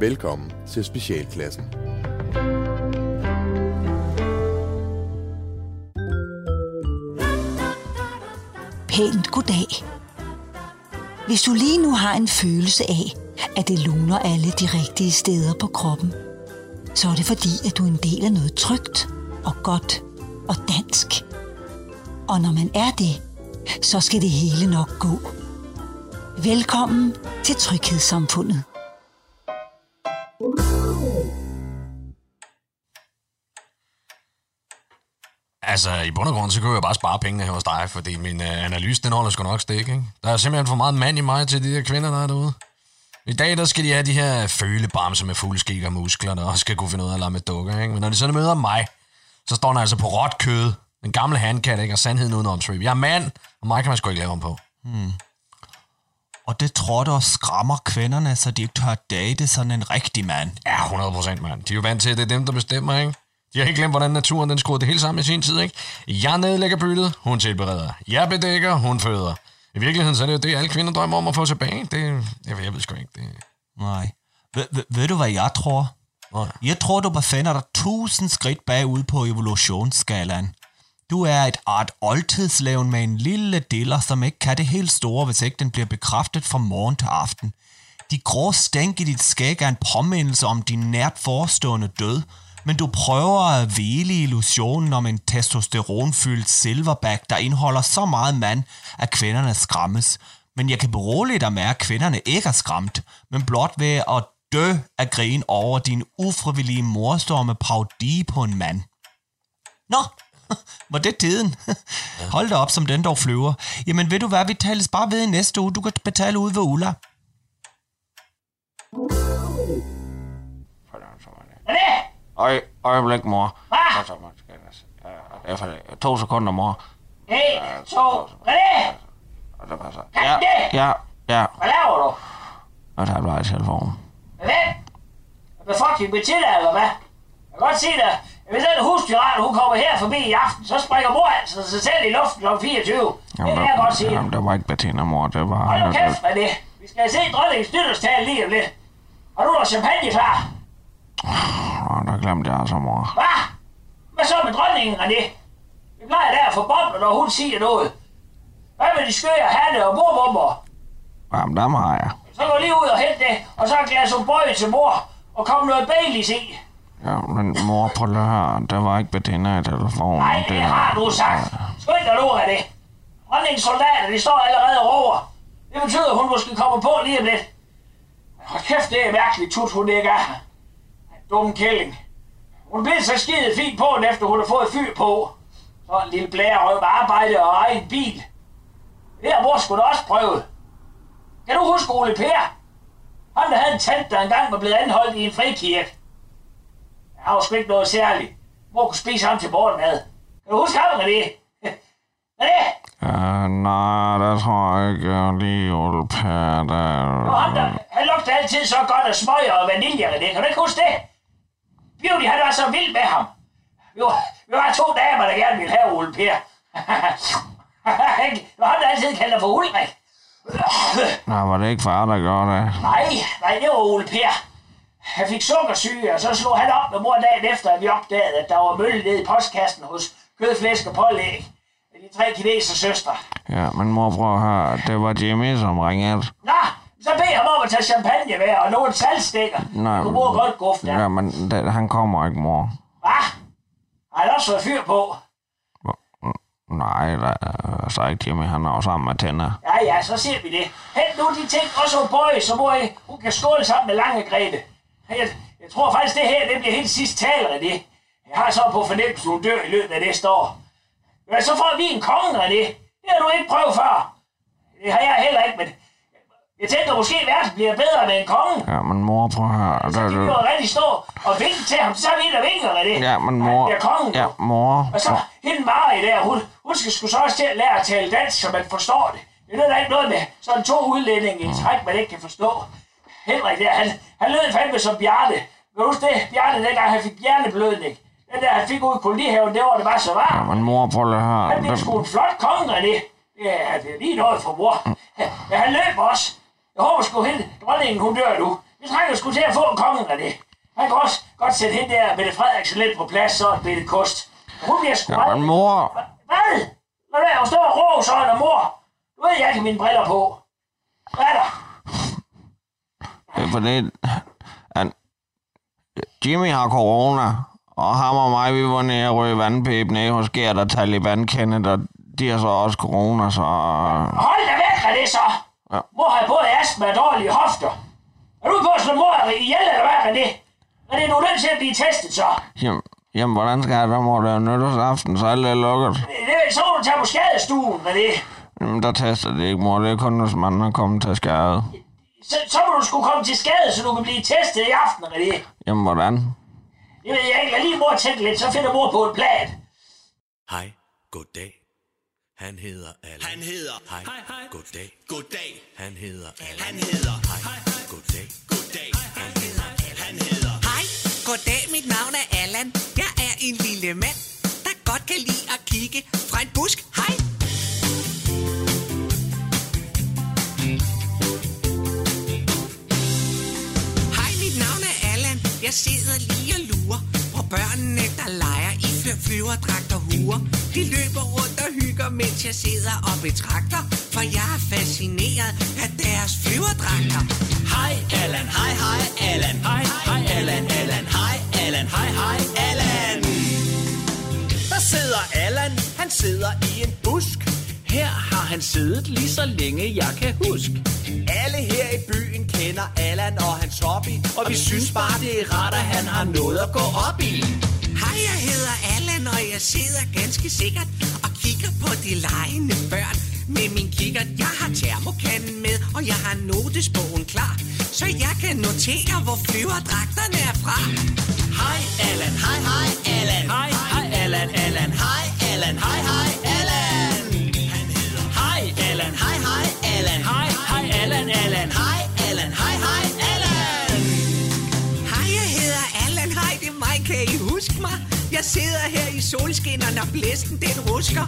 Velkommen til Specialklassen. Pænt goddag. Hvis du lige nu har en følelse af, at det luner alle de rigtige steder på kroppen, så er det fordi, at du er en del af noget trygt og godt og dansk. Og når man er det, så skal det hele nok gå. Velkommen til Tryghedssamfundet. Altså, i bund og grund, så kunne jeg bare spare pengene her hos dig, fordi min øh, analyse, den holder sgu nok stik, ikke? Der er simpelthen for meget mand i mig til de der kvinder, der er derude. I dag, der skal de have de her følebamser med fulde skik og muskler, der også skal kunne finde ud af at lade med dukker, ikke? Men når de så møder mig, så står den altså på råt kød. Den gamle handkat, ikke? Og sandheden uden omsvøb. Jeg er mand, og mig kan man sgu ikke lave om på. Og det tror du også skræmmer kvinderne, så de ikke tør date sådan en rigtig mand. Ja, 100 procent, mand. De er jo vant til, at det er dem, der bestemmer, ikke? De har ikke glemt, hvordan naturen den skruede det hele sammen i sin tid, ikke? Jeg nedlægger byttet, hun tilbereder. Jeg bedækker, hun føder. I virkeligheden så er det jo det, alle kvinder drømmer om at få tilbage. Det, jeg, ved, jeg ved sgu ikke. Det, Nej. Ved, du, hvad jeg tror? Nej. Jeg tror, du befinder dig tusind skridt bagud på evolutionsskalaen. Du er et art oldtidslevn med en lille diller, som ikke kan det helt store, hvis ikke den bliver bekræftet fra morgen til aften. De grå stænk i dit skæg er en påmindelse om din nært forestående død, men du prøver at hvile i illusionen om en testosteronfyldt silverback, der indeholder så meget mand, at kvinderne skræmmes. Men jeg kan berolige dig med, at kvinderne ikke er skræmt, men blot ved at dø af grin over din ufrivillige morstorme parodi på en mand. Nå, var det tiden? Hold da op, som den dog flyver. Jamen ved du hvad, vi tales bare ved i næste uge. Du kan betale ud ved Ulla. Øj, øjeblik, mor. Hvad? Efter to sekunder, mor. En, to, René! Det passer. Kan Ja, det? ja, ja. Hvad laver du? Og der er bare i telefonen. Hvad? Hvad fucking det, eller hvad? Jeg kan godt sige dig, hvis den huspirat, hun kommer her forbi i aften, så springer mor altså sig selv i luften kl. 24. Det Jamen, kan jeg godt sige. jamen, det var ikke Bettina, mor. Det var... Hold nu kæft med det. Vi skal se dronningens nytårstale lige om lidt. Har du noget champagne klar? Der glemte jeg altså, mor. Hvad? Hvad så med dronningen, René? Vi plejer der at få bobler, når hun siger noget. Hvad med de skøre hatte og bordbomber? Jamen, dem har jeg. Så gå lige ud og hente det, og så et glas O'boy til mor, og kom noget Baileys i. Ja, men mor, at høre. Det var ikke Bettina i telefonen. Nej, det har du sagt. Skynd dig nu af det. Dronningens soldater, de står allerede råber. Det betyder, at hun måske kommer på lige om lidt. Hold kæft, det er mærkeligt, tut hun ikke er. Dumme kælling. Hun blev så skide fint på, efter hun har fået fyr på. Så en lille blærerøv med arbejde og egen bil. Det har mor da også prøvet. Kan du huske Ole Per? Han, der havde en tant, der engang var blevet anholdt i en frikirke. Han var sgu ikke noget særligt. Mor kunne spise ham til morgenmad. Kan du huske ham med det? Hvad er det? Ja, nej, det tror jeg ikke. Jeg lige Ole Per, der... Og ham der, han lugter altid så godt af smøger og vanilje, det. Kan du ikke huske det? Beauty, han var så vild med ham. Vi var, vi var to damer, der gerne ville have Ole Per. det var ham, der altid kaldte for Ulrik. Nej, var det ikke far, der gjorde det? Nej, nej, det var Ole Per. Han fik sukkersyge, og så slog han op med mor dagen efter, at vi opdagede, at der var mølle nede i postkassen hos kød, flæsk og pålæg. Med de tre kineser søstre. Ja, men mor, prøv at høre. Det var Jimmy, som ringede. Nå, så bed ham om at tage champagne med, og nogle saltstikker. Nej, Du bruger godt guf der. Ja, men det, han kommer ikke, mor. Hvad? Har han også fået fyr på? Nej, der, så er ikke Jimmy. Han er jo sammen med Tina. Ja, ja, så ser vi det. Hent nu de ting, også O'boy, så mor hun kan skåle sammen med Lange Grete. Jeg, jeg tror faktisk, det her det bliver helt sidste taler af det. Jeg har så på fornemmelse, hun dør i løbet af næste år. Men så får vi en konge af det. Det har du ikke prøvet før. Det har jeg heller ikke, men jeg tænker måske, at verden bliver bedre med en konge. Ja, men mor, prøv at høre. Så Der, kan vi jo rigtig stå og vinke til ham, så er vi og vinker af det. Ja, men mor... Bliver kongen. Ja, mor... Og så hende Mari der, hun, hun skal sgu så også til at lære at tale dansk, så man forstår det. Det er der ikke noget med sådan to udlændinge i træk, man ikke kan forstå. Henrik der, han, han lød fandme som Bjarne. Kan du huske det? Bjarne, dengang han fik hjerneblødning. Den der, han fik ud i kolonihaven, det var det bare så Ja, varmt. men mor, prøv lige høre. Han blev sgu en flot konge af det. Ja, det er lige noget for mor. Ja, han løb også. Jeg håber sgu hende, dronningen hun dør nu. Jeg trænger sgu til at få kongen af det. Han kan også godt sætte hende der Mette Frederiksen lidt på plads, så en bitte kost. Hun bliver sgu Jamen, meget... mor, Hvad? Hvad er der? Hun står og råber sådan, og mor. Du ved, jeg ikke mine briller på. Hvad er der? det er fordi, han, Jimmy har corona, og ham og mig, vi var nede og ryge vandpæb nede hos Gert og Taliban kendet, og de har så også corona, så... Hold da væk af det så. Ja. Mor har både astma og dårlige hofter. Er du på at slå mor ihjel, eller hvad er det? Er det nu nødt til at blive testet så? Jamen, jamen hvordan skal jeg da, mor? Det er nytårsaften, så alt er lukket. Det, så må du tage på skadestuen med det. Jamen, der tester det ikke, mor. Det er kun, hvis man er kommet til skade. Så, så må du skulle komme til skade, så du kan blive testet i aften med det. Jamen, hvordan? Det ved jeg ikke. Lad lige mor tænke lidt, så finder mor på en plan. Hej, goddag. Han hedder Allan. Han hedder Hej, hej, hej. goddag. Goddag. Han hedder Allan. Han hedder Hej, goddag. Goddag. Han hedder Han hedder Hej, goddag, mit navn er Allan. Jeg er en lille mand, der godt kan lide at kigge fra en busk. Hej. Hej, mit navn er Allan. Jeg sidder lige og lurer på børnene, der leger i fly flyverdragt og huer. De løber rundt og hygger, mens jeg sidder og betragter, for jeg er fascineret af deres flyverdragter. Hej Allan, hej hej Allan. Hej hej Allan, Allan. Hej Allan, hej hej Allan. Der sidder Allan, han sidder i en busk. Her har han siddet lige så længe jeg kan huske. Alle her i byen kender Allan og hans hobby, og vi synes bare det er rart, at han har noget at gå op i. Hej, jeg hedder Og jeg sidder ganske sikkert og kigger på de legende børn. Med min kikkert, jeg har termokanden med, og jeg har notesbogen klar, så jeg kan notere, hvor flyverdragterne er fra. Hej Allan, hej hej Allan. Hej hej Allan, Allan. Hej Allan, hej hej Allan. Han hedder Hej Allan, hej hej Allan. Hej hej Allan, Allan. Hej Allan, hej hej Allan. Hej, jeg hedder Allan, hej, det er mig, kan I huske mig? Jeg sidder her i solskin, og når blæsten den rusker.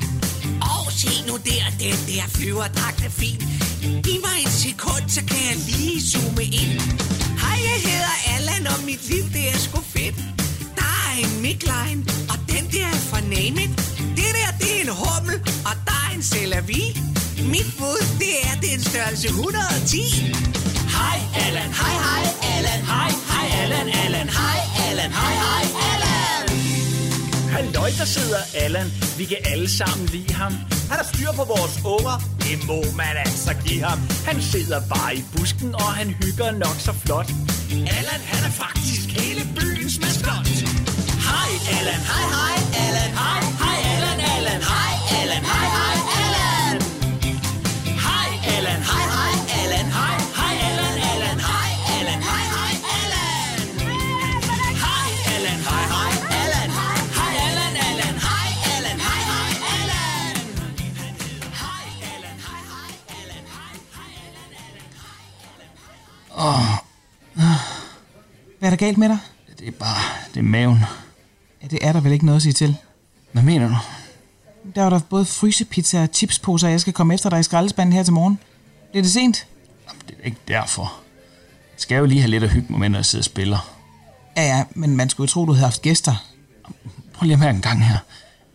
Og oh, se nu der, den der flyverdragt er fin. Giv mig et sekund, så kan jeg lige zoome ind. Hej, jeg hedder Allan, og mit liv, det er sgu fedt. Der er en midline, og den der er fra Name It. Det der, det er en hummel, og der er en Celavi. Mit bud, det er den størrelse 110. Hej Allan, hej hej Allan. Hej hej Allan, Allan. Hej Allan, hej hej Halløj, der sidder Allan. Vi kan alle sammen lide ham. Han har styr på vores unger. Det må man altså give ham. Han sidder bare i busken, og han hygger nok så flot. Allan, han er faktisk hele byens maskot. Hej Allan, hej hej Allan. Hej Hvad er der galt med dig? Det er bare, det er maven. Ja, det er der vel ikke noget at sige til. Hvad mener du? Der var der både frysepizza og chipsposer, og jeg skal komme efter dig i skraldespanden her til morgen. Bliver det sent? Jamen, det er ikke derfor. Jeg skal jo lige have lidt at hygge mig med, når jeg sidder og spiller. Ja, ja, men man skulle jo tro, du havde haft gæster. Prøv lige at mærke en gang her.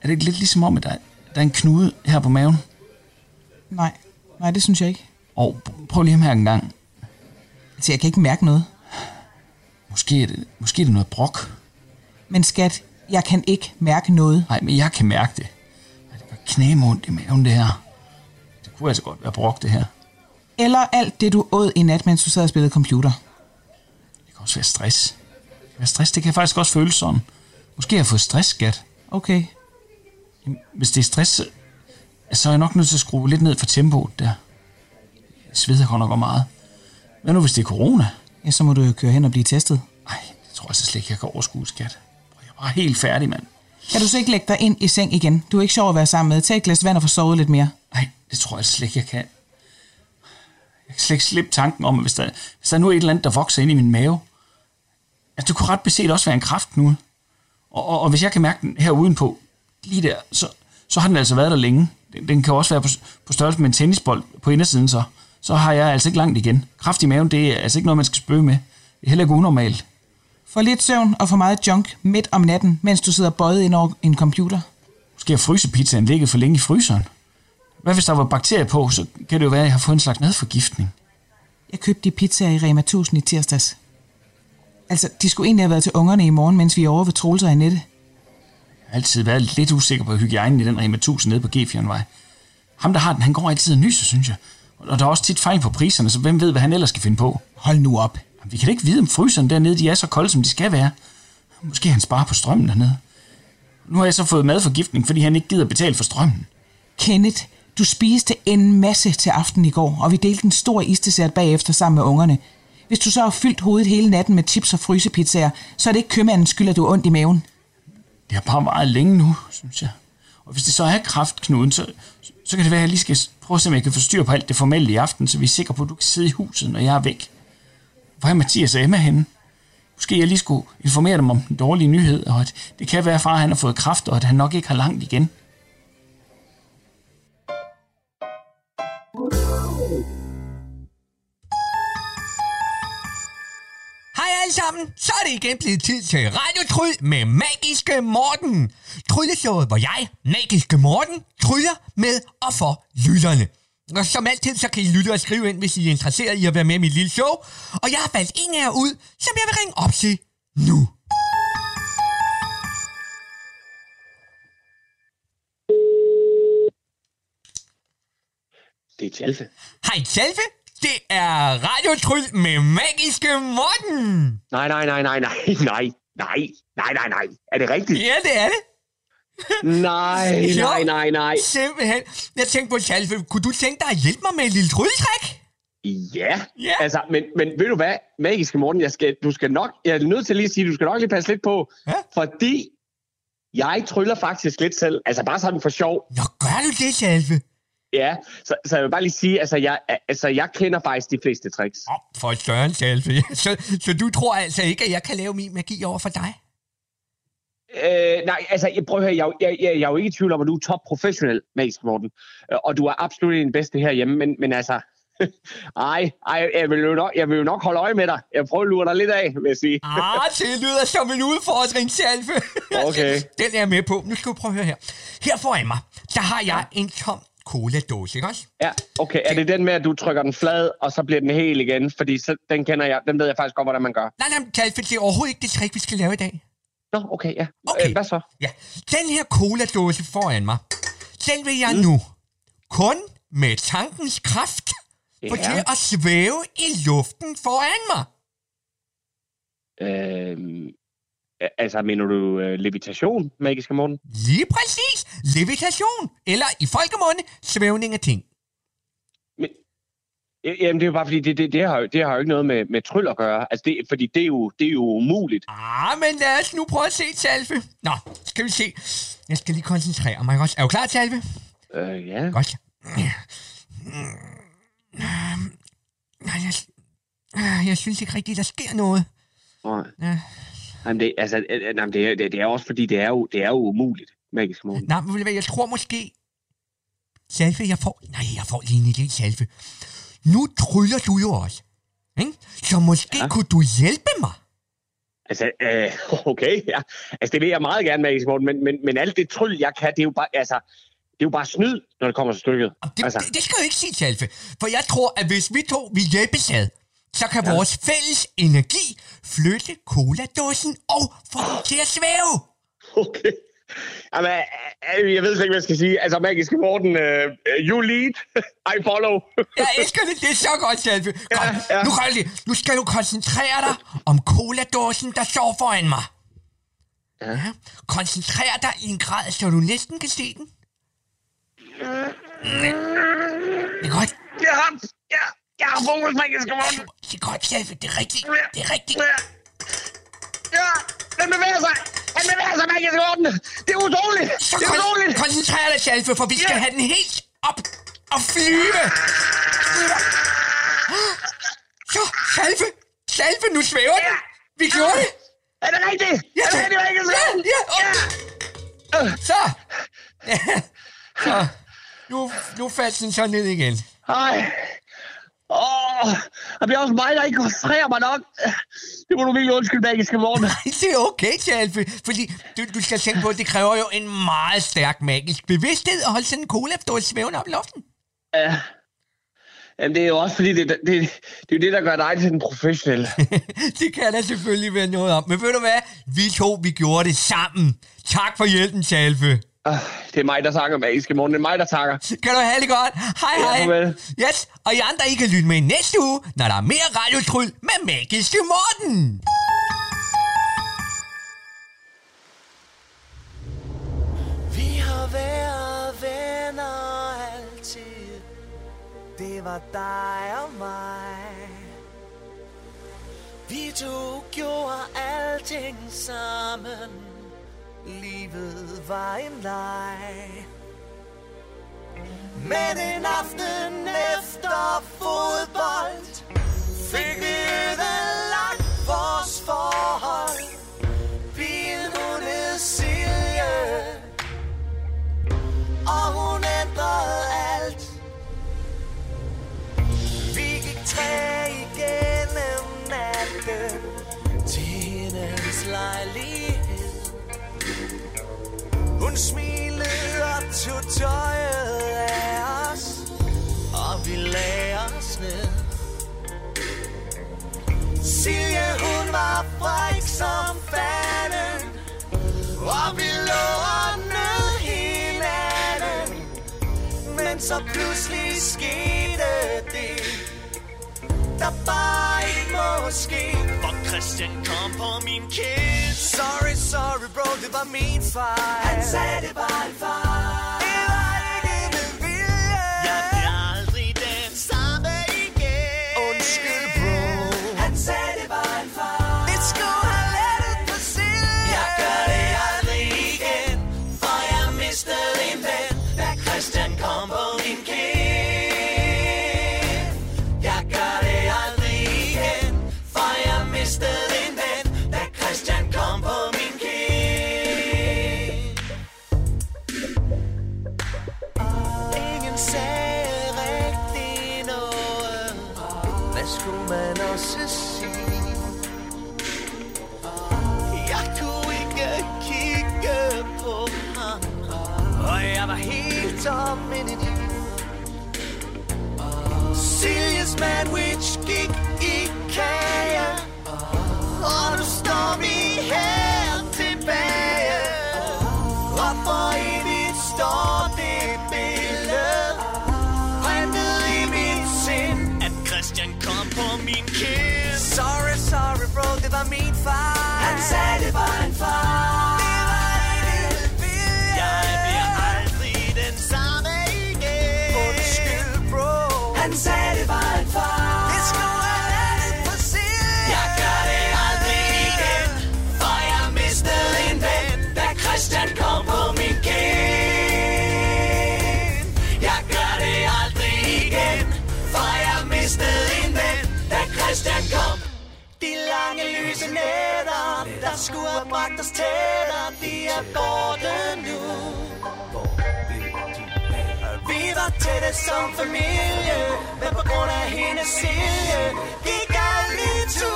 Er det ikke lidt ligesom om, at der, der er en knude her på maven? Nej, nej, det synes jeg ikke. Og prøv lige at mærke en gang. Altså, jeg kan ikke mærke noget. Måske er det, måske er det noget brok. Men skat, jeg kan ikke mærke noget. Nej, men jeg kan mærke det. Det gør knæme ondt i maven, det her. Det kunne altså godt være brok, det her. Eller alt det, du åd i nat, mens du sad og spillede computer. Det kan også være stress. Det kan være stress, det kan faktisk også føles sådan. Måske har jeg fået stress, skat. Okay. Jamen, Hvis det er stress, så- så er jeg nok nødt til at skrue lidt ned for tempoet der. Jeg sveder godt nok meget. Hvad nu, hvis det er corona? Ja, så må du jo køre hen og blive testet. Nej, det tror jeg så slet ikke, jeg kan overskue, skat. Jeg er bare helt færdig, mand. Kan du så ikke lægge dig ind i seng igen? Du er ikke sjov at være sammen med. Tag et glas vand og få sovet lidt mere. Nej, det tror jeg slet ikke, jeg kan. Jeg kan slet ikke slippe tanken om, at hvis der, hvis der nu er et eller andet, der vokser ind i min mave, at det kunne ret beset også være en kraft nu. Og, og, og hvis jeg kan mærke den her udenpå, lige der, så, så har den altså været der længe. Den, den kan også være på, på størrelse med en tennisbold på indersiden, så, så har jeg altså ikke langt igen. Kraft i maven, det er altså ikke noget, man skal spøge med. Det er heller ikke unormalt. For lidt søvn og for meget junk midt om natten, mens du sidder bøjet ind over en computer. Måske har frysepizzaen ligget for længe i fryseren. Hvad hvis der var bakterier på, så kan det jo være, at jeg har fået en slags madforgiftning. Jeg købte de pizzaer i Rema 1000 i tirsdags. Altså, de skulle egentlig have været til ungerne i morgen, mens vi er over ved Troels og Annette. Jeg har altid været lidt usikker på hygiejnen i den Rema 1000 nede på Gefjernvej. Ham, der har den, han går altid og nyser, synes jeg. Og der er også tit fejl på priserne, så hvem ved, hvad han ellers skal finde på? Hold nu op. Jamen, vi kan da ikke vide, om fryserne dernede de er så kolde, som de skal være. Måske han sparer på strømmen dernede. Nu har jeg så fået madforgiftning, fordi han ikke gider betale for strømmen. Kenneth, du spiste en masse til aften i går, og vi delte en stor isdessert bagefter sammen med ungerne. Hvis du så har fyldt hovedet hele natten med chips og frysepizzaer, så er det ikke købmandens skyld, at du har ondt i maven. Det har bare meget længe nu, synes jeg. Og hvis det så er kraftknuden, så, så kan det være, at jeg lige skal prøve at se, om jeg kan få styr på alt det formelle i aften, så vi er sikre på, at du kan sidde i huset, når jeg er væk. Hvor er Mathias og Emma henne? Måske jeg lige skulle informere dem om den dårlige nyhed, og at det kan være, at far han har fået kraft, og at han nok ikke har langt igen. Hej alle sammen, så er det igen blevet tid til Radio Tryl med Magiske Morten. Trylleshowet, hvor jeg, Magiske Morten, tryller med og for lytterne. Og som altid, så kan I lytte og skrive ind, hvis I er interesseret i at være med i mit lille show. Og jeg har valgt en af jer ud, som jeg vil ringe op til nu. Det er Tjalfe. Hej Tjalfe, det er Radiotryl med Magiske Morten. Nej, nej, nej, nej, nej, nej, nej, nej, nej, nej. Er det rigtigt? Ja, det er det. Nej, nej, nej, nej. Simpelthen. Jeg tænkte på, Tjalfe, kunne du tænke dig at hjælpe mig med et lille trylletræk? Ja, Ja. altså, men, men ved du hvad, magiske Morten, jeg skal, du skal nok, jeg er nødt til lige at sige, du skal nok lige passe lidt på, Ja? fordi jeg tryller faktisk lidt selv, altså bare sådan for sjov. Nå, gør du det, Tjalfe? Ja, så, så jeg vil bare lige sige, altså jeg, altså jeg kender faktisk de fleste tricks. Åh, for et større Tjalfe. Så, så du tror altså ikke, at jeg kan lave min magi over for dig? Øh, nej, altså jeg, prøv at høre, jeg, jeg, jeg, jeg er jo ikke i tvivl om, at du er top professionel, magisk Morten, Øh, og du er absolut den bedste herhjemme, men, men altså, ej, ej jeg, vil jo nok, jeg vil jo nok holde øje med dig. Jeg prøver at lure dig lidt af, vil jeg sige. Ah, det lyder som en udfordring, Tjalfe. Okay. Den er jeg med på. Nu skal du prøve at høre her. Her foran mig, der har jeg en tom cola-dåse, ikke også? Ja, okay. Er det den med, at du trykker den flad, og så bliver den hel igen? Fordi så, den kender jeg, den ved jeg faktisk godt, hvordan man gør. Nej, nej, Tjalfe, det er overhovedet ikke det trick, vi skal lave i dag. Nå, okay, ja. Okay. Øh, hvad så? Ja, den her cola-dåse foran mig, den vil jeg nu kun med tankens kraft få Ja. til at svæve i luften foran mig. Øh, altså, mener du øh, levitation, magiske Morten? Lige præcis. Levitation. Eller i folkemunde, svævning af ting. Ja, Jamen, det er jo bare fordi, det, det, det, har, jo, det har jo ikke noget med, med tryl at gøre. Altså, det, fordi det er, jo, det er jo umuligt. Ah, men lad os nu prøve at se, Talfe. Nå, skal vi se. Jeg skal lige koncentrere mig også. Er du klar, Talfe? Øh, ja. Godt. Nej, jeg, øh, jeg synes ikke rigtigt, der sker noget. Nej. Ja. Jamen, det, altså, øh, øh, jamen, det, er- det, det er også fordi, det er jo, det er jo umuligt, magisk Morten. Nej, men jeg tror måske... Salve, jeg får... Nej, jeg får lige en idé, Salve. Nu tryller du jo også. Ikke? Så måske ja. kunne du hjælpe mig. Altså, øh, okay, ja. Altså, det vil jeg meget gerne, magisk Morten, men, men, men alt det tryl, jeg kan, det er jo bare, altså, det er jo bare snyd, når det kommer til stykket. Det, altså, det, det skal du ikke sige, Salve. For jeg tror, at hvis vi to vi hjælpes ad, så kan ja. vores fælles energi flytte coladåsen og få den til at svæve. Okay. Jamen, øh, jeg ved ikke, hvad jeg skal sige. Altså, magiske Morten, uh, you lead, I follow. Jeg elsker det. Det er så godt, Salve. Godt. Ja, ja. Nu, nu skal du koncentrere dig om coladåsen, der står foran mig. Ja. ja. Koncentrer dig i en grad, så du næsten kan se den. Det er godt. Ja, ja, jeg har fokus, magiske Morten. Det er godt, Salve. Det er rigtigt. Det er rigtigt. Ja, den bevæger sig. Den bevæger sig, magiske Morten. Det er utroligt. Så det er kon- utroligt. koncentrer dig, Salve, for vi skal have den helt op og flyve. Så, Salve. Salve, nu svæver den. Vi gjorde det. Er det rigtigt? Ja, er det rigtigt, magiske Ja, Morten? ja. Så. Ja. Så. Nu, nu faldt den så ned igen. Ej. Åh, det bliver også mig, der ikke koncentrerer mig nok. Det må du virkelig undskylde, magiske morgen. Det er okay, Tjalfe, fordi du, du skal tænke på, at det kræver jo en meget stærk magisk bevidsthed at holde sådan en cola stå svævende op i luften. Ja. Jamen, det er jo også fordi, det, det, det, det er det, der gør dig til den professionelle. det kan der selvfølgelig være noget om. Men ved du hvad? Vi to, vi gjorde det sammen. Tak for hjælpen, Tjalfe. Ah, Det er mig, der takker, magiske morgen. Det er mig, der takker. Kan du have det godt? Hej, Ja, hej. farvel. Yes, og I andre, I kan lytte med næste uge, når der er mere radiotryl med Magiske Morten. Vi har været venner altid Det var dig og mig Vi to gjorde alting sammen Livet var en leg Men en aften efter fodbold Fik vi ødelagt vores forhold Pigen hun hed Silje og hun ændrede alt. Vi gik tre igennem natten til hendes lejlighed. Hun smilede og tog tøjet af os, og vi lagde os ned. Silje, hun var fræk som fanden, og vi lå og nød hinanden. Men så pludselig skete det Der bare ikke må ske For Christian kom på min kind Sorry, sorry bro, det var min fejl Han sagde det var en fejl min far. Han sagde det var Der skulle have bragt os tættere. De er borte nu. Vi var tætte som familie Men på grund af hendes silje Gik alt i tu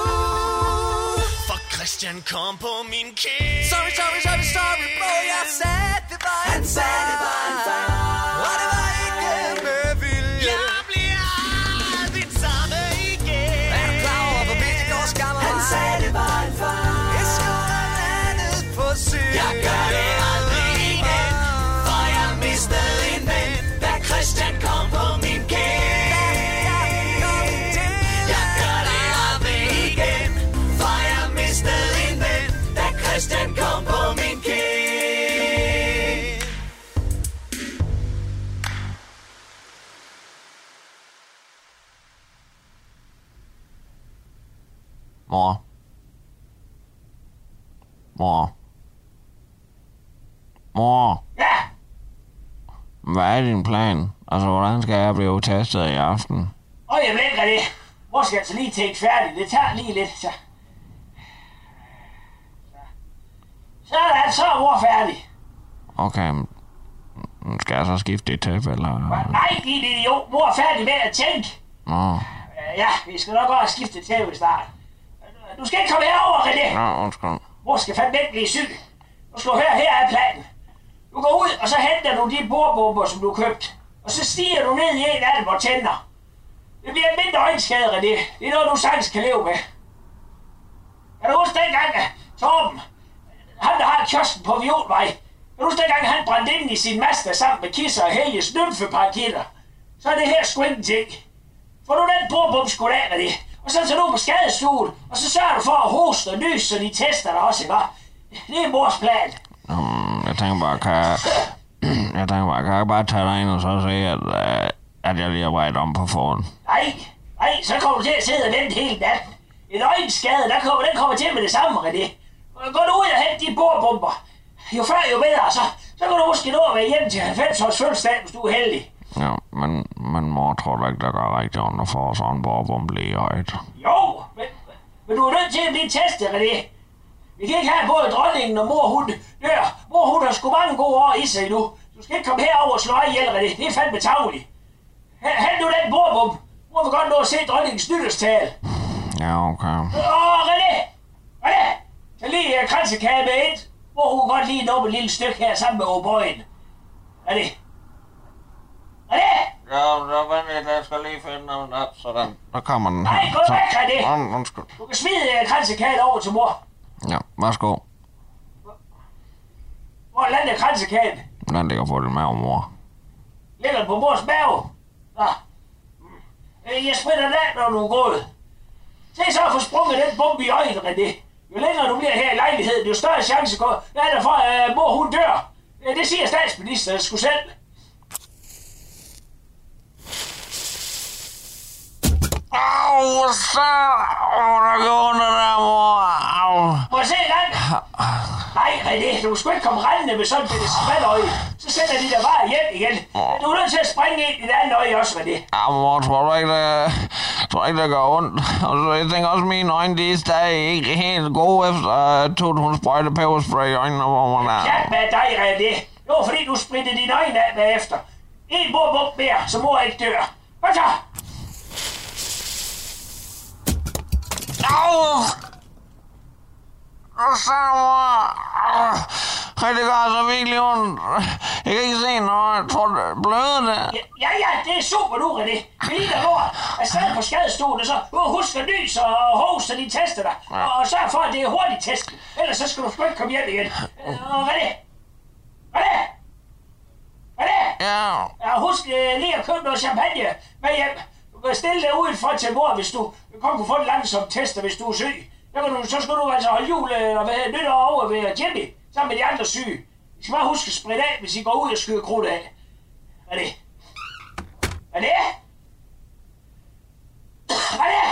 For Christian kom på min kind Sorry, sorry, sorry, sorry, bro. Jeg sagde, det var Han sagde, det var en fejl blive testet i aften? og jeg blinker det. Hvor skal altså lige tænke færdigt? Det tager lige lidt, så. Så er det så er mor færdig. Okay, skal jeg så skifte det tæppe, eller? Nej, din idiot. Mor er færdig med at tænke. Nå, Ja, vi skal nok godt have skiftet tæve i start. Du skal ikke komme herover, René. Nå, undskyld. Mor skal fandme ikke blive syg. Nu skal du høre, her er planen. Du går ud, og så henter du de bordbomber, som du købte. Og så stiger du ned i en af dem og tænder. Det bliver en mindre øjenskade, René. Det er noget, du sagtens kan leve med. Kan du huske dengang, at Torben, han der har kiosken på Violvej, kan du huske dengang, han brændte ind i sin master sammen med Kisser og Helges nymfeparakitter? Så er det her sgu ting. Får du den bordbom skudt af, René, og så tager du på skadestuen, og så sørger du for at hoste og nys, så de tester dig også, ikke? Det er mors plan. Um, jeg tænker bare, kan jeg... Tænker bare, kan jeg bare tage dig ind og så se, at, uh, at jeg lige har bredt om på forhånd? Nej, nej, så kommer du til at sidde og vente hele natten. En øjenskade, der kommer, den kommer til med det samme, René. Gå nu ud og hent de bordbomber. Jo før, jo bedre, så, så kan du måske nå at være hjem til 90 års fødselsdag, hvis du er heldig. Ja, men, men mor tror da ikke, der gør rigtig ondt få sådan en borbom lige højt. Jo, men, men du er nødt til at blive testet, René. Vi kan ikke have både dronningen og mor, hun dør. Mor, hun har sgu mange gode år i sig nu. Du skal ikke komme herover og slå ihjel, René. Det er fandme tavligt. Hent nu den bordbom. Mor vil godt nå at se dronningens nytårstal. Ja, okay. Åh, René! René! Tag lige uh, kransekage med ind. Mor, hun kan godt lige nå et lille stykke her sammen med O'Boyen. René! René! Ja, så vent lidt, jeg skal lige finde noget. Ja, sådan. Der kommer den Nej, gå væk, René! Und- Undskyld. Du kan smide uh, kransekagen over til mor. Ja, værsgo. Hvor lander kransekagen? Den ligger på din mave, mor. Ligger på mors mave? Nå. Øh, Jeg spritter den af, når du er gået. Se så at få sprunget den bombe i øjnet, René. Jo længere du bliver her i lejligheden, jo større chance går, er der for, at mor hun dør. Ja, Det siger statsministeren sgu selv. Au, så... Åh, der går under der, mor. Må jeg se gang? Nej, René, du skal ikke komme rendende med sådan et spandøje. Så sender de dig bare hjem igen. Du er nødt til at springe ind i det andet øje også, René. Ja, mor, tror du ikke, det, tror ikke, det gør ondt? Og så, jeg tænker også, at mine øjne, de er stadig ikke helt gode efter, at Tut, hun sprøjte peberspray i øjnene, man er. Ja, med dig, René. Det var fordi, du sprittede dine øjne af bagefter. En bordbump mere, så mor ikke dør. Hvad så? Au! Og så. Au. Ej, det gør altså virkelig ondt. Jeg kan ikke se noget. Jeg tror, det er blødende. Ja, ja, ja, det er super nu, René. Vi lige der lort. Er stadig på skadestolen, så uh, husk at nys og hoste de tester dig. Ja. Og sørg for, at det er hurtigt test. Ellers så skal du sgu ikke komme hjem igen. Uh, og René. René. René. Ja. Ja, husk uh, lige at købe noget champagne med hjem. Kan stille dig udenfor til mor, hvis du kun kunne få en langsom tester, hvis du er syg. Så, kan du, så skal du altså holde jul øh, og hvad, nytår over ved Jimmy, sammen med de andre syge. I skal bare huske at spritte af, hvis I går ud og skyder krudt af. Er det? Er det? Er det?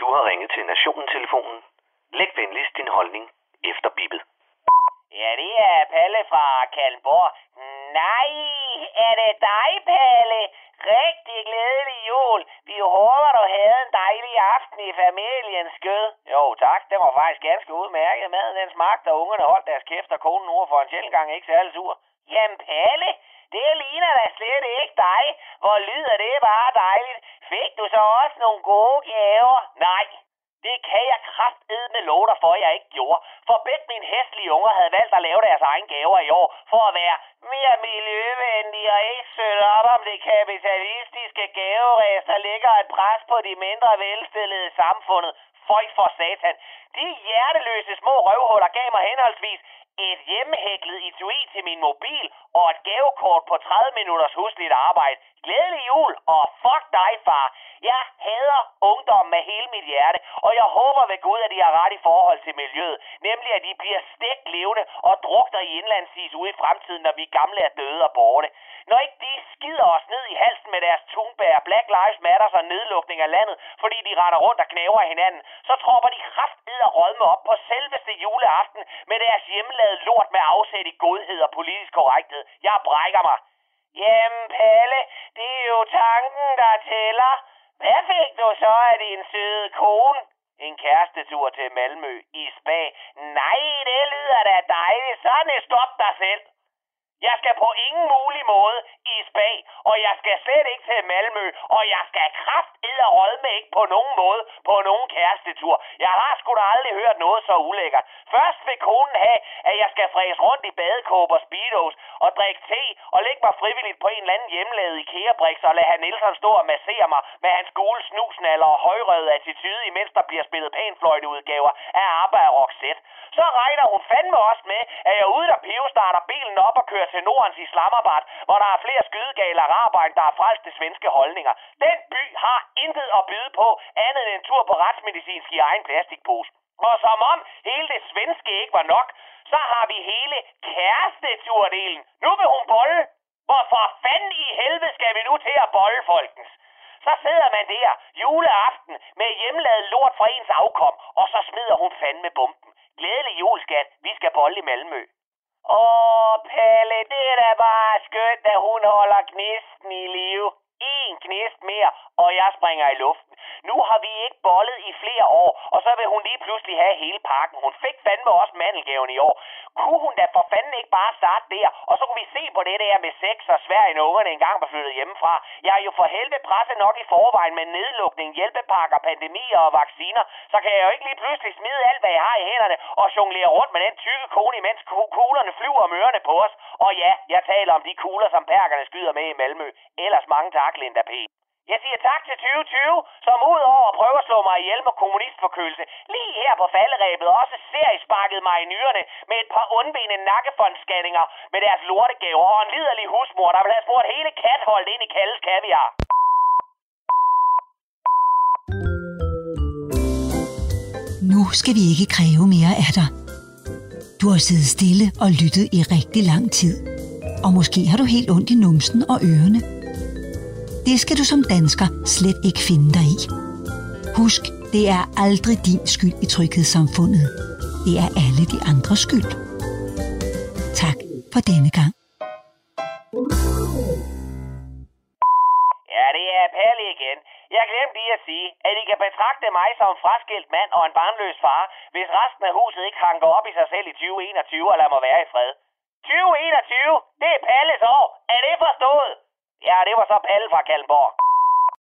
Du har ringet til Nationen-telefonen. Læg venligst din holdning efter bippet. Ja, det er Palle fra Kalmborg. Nej, er det dig, Palle? Rigtig glædelig jul. Vi håber, du havde en dejlig aften i familiens skød. Jo, tak. Det var faktisk ganske udmærket. Maden den smagte, og ungerne holdt deres kæft, og konen nu for en sjældent gang ikke særlig sur. Jamen, Palle, det ligner da slet ikke dig. Hvor lyder det bare dejligt. Fik du så også nogle gode gaver? Nej, det kan jeg kraftedme love dig for, at jeg ikke gjorde. For bedt mine hæstlige unger havde valgt at lave deres egen gaver i år, for at være mere miljøvenlige og ikke søge op om det kapitalistiske gaveræs, der ligger et pres på de mindre velstillede i samfundet. Føj for satan. De hjerteløse små røvhuller gav mig henholdsvis et hjemmehæklet etui til min mobil og et gavekort på 30 minutters husligt arbejde. Glædelig jul, og fuck dig, far. Jeg hader ungdom med hele mit hjerte, og jeg håber ved Gud, at de har ret i forhold til miljøet. Nemlig, at de bliver stegt levende og drukner i indlandsis ude i fremtiden, når vi gamle er døde og borte. Når ikke de skider os ned i halsen med deres tunbær, Black Lives Matter og nedlukning af landet, fordi de render rundt og knæver hinanden, så tropper de kraftedder og rødme op på selveste juleaften med deres hjemmelavede lort med afsæt i godhed og politisk korrekthed. Jeg brækker mig. Jamen, Palle, det er jo tanken, der tæller. Hvad fik du så af din søde kone? En kærestetur til Malmø i spa. Nej, det lyder da dejligt. Sådan et stop dig selv. Jeg skal på ingen mulig måde i spag, og jeg skal slet ikke til Malmø, og jeg skal kraft med ikke på nogen måde på nogen kærestetur. Jeg har sgu da aldrig hørt noget så ulækkert. Først vil konen have, at jeg skal fræse rundt i badekåber og speedos og drikke te og lægge mig frivilligt på en eller anden hjemmelavet IKEA-briks og lade han Nielsen stå og massere mig med hans gule snusnaller og højrøde attitude, imens der bliver spillet pænfløjteudgaver af ABBA og Roxette. Så regner hun fandme også med, at jeg ude der pivestarter bilen op og kører til Nordens Islamabad, hvor der er flere skydegale araber, end der er frelste svenske holdninger. Den by har intet at byde på, andet end en tur på retsmedicinsk i egen plastikpose. Og som om hele det svenske ikke var nok, så har vi hele kæresteturdelen. Nu vil hun bolle. Hvorfor fanden i helvede skal vi nu til at bolle, folkens? Så sidder man der juleaften med hjemmelavet lort fra ens afkom, og så smider hun fandme bomben. Glædelig jul, skat. Vi skal bolle i Malmø. Åh, Palle, det er da bare skønt, at hun holder gnisten i live. En gnist mere, og jeg springer i luften. Nu har vi ikke bollet i flere år, og så vil hun lige pludselig have hele pakken. Hun fik fandme også mandelgaven i år. Kunne hun da for fanden ikke bare starte der, og så kunne vi se på det der med sex og Sverige, når ungerne engang var flyttet. Jeg er jo for helvede presset nok i forvejen med nedlukning, hjælpepakker, pandemier og vacciner, så kan jeg jo ikke lige pludselig smide alt, hvad jeg har i hænderne og jonglere rundt med den tykke kone, imens kuglerne flyver om ørerne på os. Og ja, jeg taler om de kugler, som perkerne skyder med i Malmø. Ellers mange tak, Linda P. Jeg siger tak til 2020, som udover at prøve at slå mig ihjel med kommunistforkølelse, lige her på falderæbet også seriesparket mig i nyrerne med et par undbenede nakkefondsscanninger med deres lortegaver og en liderlig husmor, der vil have spurgt hele katholdet ind i Kalles kaviar. Nu skal vi ikke kræve mere af dig. Du har siddet stille og lyttet i rigtig lang tid. Og måske har du helt ondt i numsen og ørerne. Det skal du som dansker slet ikke finde dig i. Husk, det er aldrig din skyld i tryghedssamfundet. Det er alle de andres skyld. Tak for denne gang. Ja, det er Palle igen. Jeg glemte lige at sige, at I kan betragte mig som en fraskilt mand og en barnløs far, hvis resten af huset ikke hanker op i sig selv i 2021 og lader mig være i fred. 2021, det er Palles år. Er det forstået? Ja, det var så Palle fra Kalmborg.